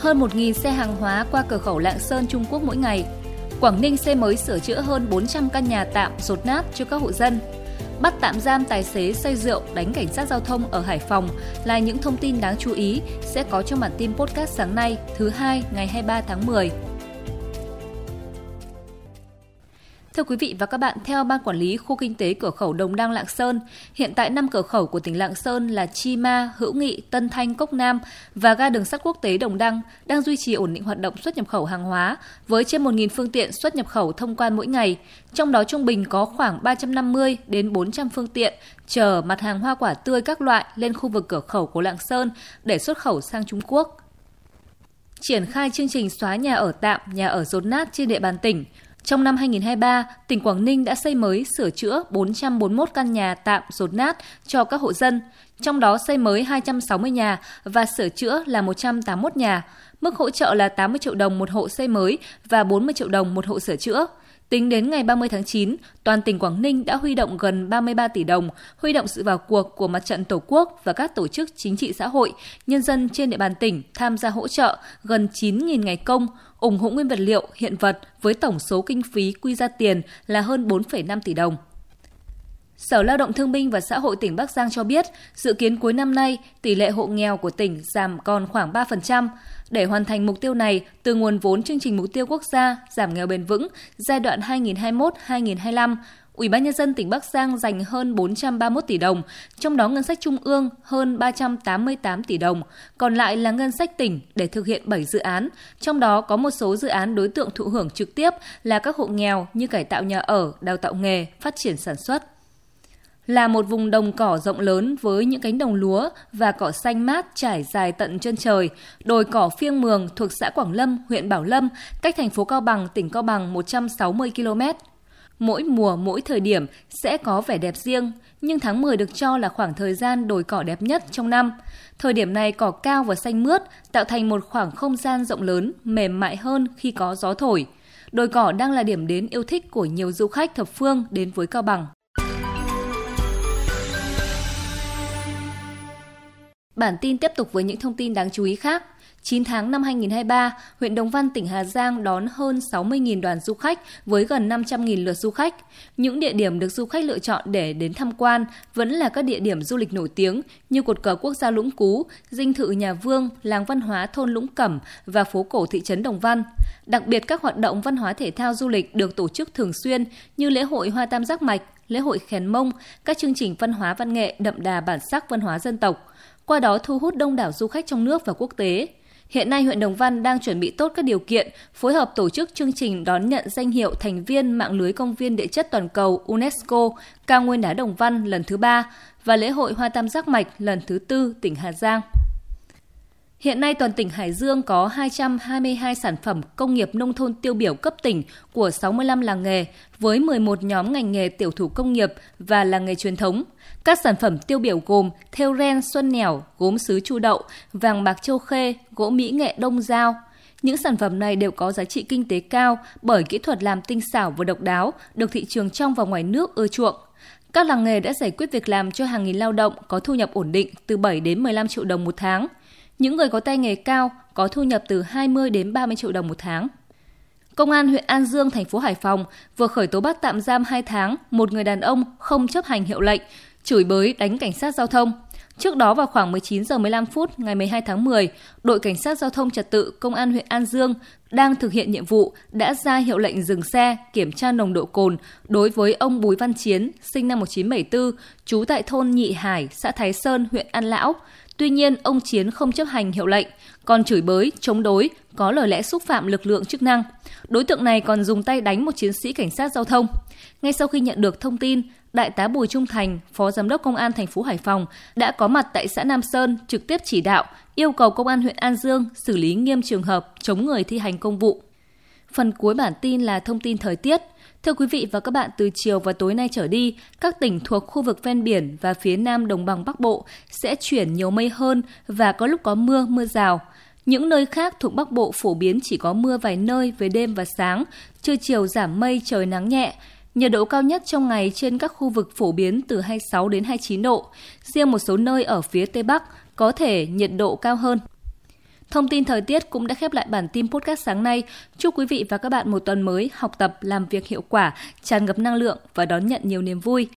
hơn 1.000 xe hàng hóa qua cửa khẩu Lạng Sơn, Trung Quốc mỗi ngày. Quảng Ninh xây mới sửa chữa hơn 400 căn nhà tạm, rột nát cho các hộ dân. Bắt tạm giam tài xế say rượu đánh cảnh sát giao thông ở Hải Phòng là những thông tin đáng chú ý, sẽ có trong bản tin podcast sáng nay, thứ hai, ngày 23 tháng 10. Thưa quý vị và các bạn, theo Ban Quản lý Khu Kinh tế Cửa khẩu Đồng Đăng Lạng Sơn, hiện tại 5 cửa khẩu của tỉnh Lạng Sơn là Chi Ma, Hữu Nghị, Tân Thanh, Cốc Nam và ga đường sắt quốc tế Đồng Đăng đang duy trì ổn định hoạt động xuất nhập khẩu hàng hóa với trên 1.000 phương tiện xuất nhập khẩu thông quan mỗi ngày. Trong đó trung bình có khoảng 350 đến 400 phương tiện chở mặt hàng hoa quả tươi các loại lên khu vực cửa khẩu của Lạng Sơn để xuất khẩu sang Trung Quốc. Triển khai chương trình xóa nhà ở tạm, nhà ở rột nát trên địa bàn tỉnh – trong năm 2023, tỉnh Quảng Ninh đã xây mới, sửa chữa 441 căn nhà tạm rột nát cho các hộ dân, trong đó xây mới 260 nhà và sửa chữa là 181 nhà. Mức hỗ trợ là 80 triệu đồng một hộ xây mới và 40 triệu đồng một hộ sửa chữa. Tính đến ngày 30 tháng 9, toàn tỉnh Quảng Ninh đã huy động gần 33 tỷ đồng, huy động sự vào cuộc của Mặt trận Tổ quốc và các tổ chức chính trị xã hội, nhân dân trên địa bàn tỉnh tham gia hỗ trợ gần 9.000 ngày công, ủng hộ nguyên vật liệu, hiện vật với tổng số kinh phí quy ra tiền là hơn 4,5 tỷ đồng. Sở Lao động Thương binh và Xã hội tỉnh Bắc Giang cho biết, dự kiến cuối năm nay, tỷ lệ hộ nghèo của tỉnh giảm còn khoảng 3%. Để hoàn thành mục tiêu này, từ nguồn vốn chương trình mục tiêu quốc gia giảm nghèo bền vững giai đoạn 2021-2025, Ủy ban nhân dân tỉnh Bắc Giang dành hơn 431 tỷ đồng, trong đó ngân sách trung ương hơn 388 tỷ đồng, còn lại là ngân sách tỉnh để thực hiện 7 dự án, trong đó có một số dự án đối tượng thụ hưởng trực tiếp là các hộ nghèo như cải tạo nhà ở, đào tạo nghề, phát triển sản xuất là một vùng đồng cỏ rộng lớn với những cánh đồng lúa và cỏ xanh mát trải dài tận chân trời. Đồi cỏ phiêng mường thuộc xã Quảng Lâm, huyện Bảo Lâm, cách thành phố Cao Bằng, tỉnh Cao Bằng 160 km. Mỗi mùa, mỗi thời điểm sẽ có vẻ đẹp riêng, nhưng tháng 10 được cho là khoảng thời gian đồi cỏ đẹp nhất trong năm. Thời điểm này cỏ cao và xanh mướt, tạo thành một khoảng không gian rộng lớn, mềm mại hơn khi có gió thổi. Đồi cỏ đang là điểm đến yêu thích của nhiều du khách thập phương đến với Cao Bằng. Bản tin tiếp tục với những thông tin đáng chú ý khác. 9 tháng năm 2023, huyện Đồng Văn, tỉnh Hà Giang đón hơn 60.000 đoàn du khách với gần 500.000 lượt du khách. Những địa điểm được du khách lựa chọn để đến tham quan vẫn là các địa điểm du lịch nổi tiếng như cột cờ quốc gia Lũng Cú, dinh thự nhà Vương, làng văn hóa thôn Lũng Cẩm và phố cổ thị trấn Đồng Văn. Đặc biệt các hoạt động văn hóa thể thao du lịch được tổ chức thường xuyên như lễ hội Hoa Tam Giác Mạch, lễ hội Khèn Mông, các chương trình văn hóa văn nghệ đậm đà bản sắc văn hóa dân tộc qua đó thu hút đông đảo du khách trong nước và quốc tế. Hiện nay, huyện Đồng Văn đang chuẩn bị tốt các điều kiện, phối hợp tổ chức chương trình đón nhận danh hiệu thành viên mạng lưới công viên địa chất toàn cầu UNESCO cao nguyên đá Đồng Văn lần thứ ba và lễ hội Hoa Tam Giác Mạch lần thứ tư tỉnh Hà Giang. Hiện nay toàn tỉnh Hải Dương có 222 sản phẩm công nghiệp nông thôn tiêu biểu cấp tỉnh của 65 làng nghề với 11 nhóm ngành nghề tiểu thủ công nghiệp và làng nghề truyền thống. Các sản phẩm tiêu biểu gồm theo ren xuân nẻo, gốm sứ chu đậu, vàng bạc châu khê, gỗ mỹ nghệ đông giao. Những sản phẩm này đều có giá trị kinh tế cao bởi kỹ thuật làm tinh xảo và độc đáo, được thị trường trong và ngoài nước ưa chuộng. Các làng nghề đã giải quyết việc làm cho hàng nghìn lao động có thu nhập ổn định từ 7 đến 15 triệu đồng một tháng – những người có tay nghề cao có thu nhập từ 20 đến 30 triệu đồng một tháng. Công an huyện An Dương, thành phố Hải Phòng vừa khởi tố bắt tạm giam 2 tháng một người đàn ông không chấp hành hiệu lệnh, chửi bới đánh cảnh sát giao thông. Trước đó vào khoảng 19 giờ 15 phút ngày 12 tháng 10, đội cảnh sát giao thông trật tự công an huyện An Dương đang thực hiện nhiệm vụ đã ra hiệu lệnh dừng xe kiểm tra nồng độ cồn đối với ông Bùi Văn Chiến, sinh năm 1974, trú tại thôn Nhị Hải, xã Thái Sơn, huyện An Lão, Tuy nhiên, ông Chiến không chấp hành hiệu lệnh, còn chửi bới, chống đối, có lời lẽ xúc phạm lực lượng chức năng. Đối tượng này còn dùng tay đánh một chiến sĩ cảnh sát giao thông. Ngay sau khi nhận được thông tin, Đại tá Bùi Trung Thành, Phó Giám đốc Công an thành phố Hải Phòng đã có mặt tại xã Nam Sơn trực tiếp chỉ đạo, yêu cầu Công an huyện An Dương xử lý nghiêm trường hợp chống người thi hành công vụ. Phần cuối bản tin là thông tin thời tiết. Thưa quý vị và các bạn, từ chiều và tối nay trở đi, các tỉnh thuộc khu vực ven biển và phía nam đồng bằng Bắc Bộ sẽ chuyển nhiều mây hơn và có lúc có mưa, mưa rào. Những nơi khác thuộc Bắc Bộ phổ biến chỉ có mưa vài nơi về đêm và sáng, trưa chiều giảm mây trời nắng nhẹ. Nhiệt độ cao nhất trong ngày trên các khu vực phổ biến từ 26 đến 29 độ. Riêng một số nơi ở phía Tây Bắc có thể nhiệt độ cao hơn. Thông tin thời tiết cũng đã khép lại bản tin podcast sáng nay. Chúc quý vị và các bạn một tuần mới học tập, làm việc hiệu quả, tràn ngập năng lượng và đón nhận nhiều niềm vui.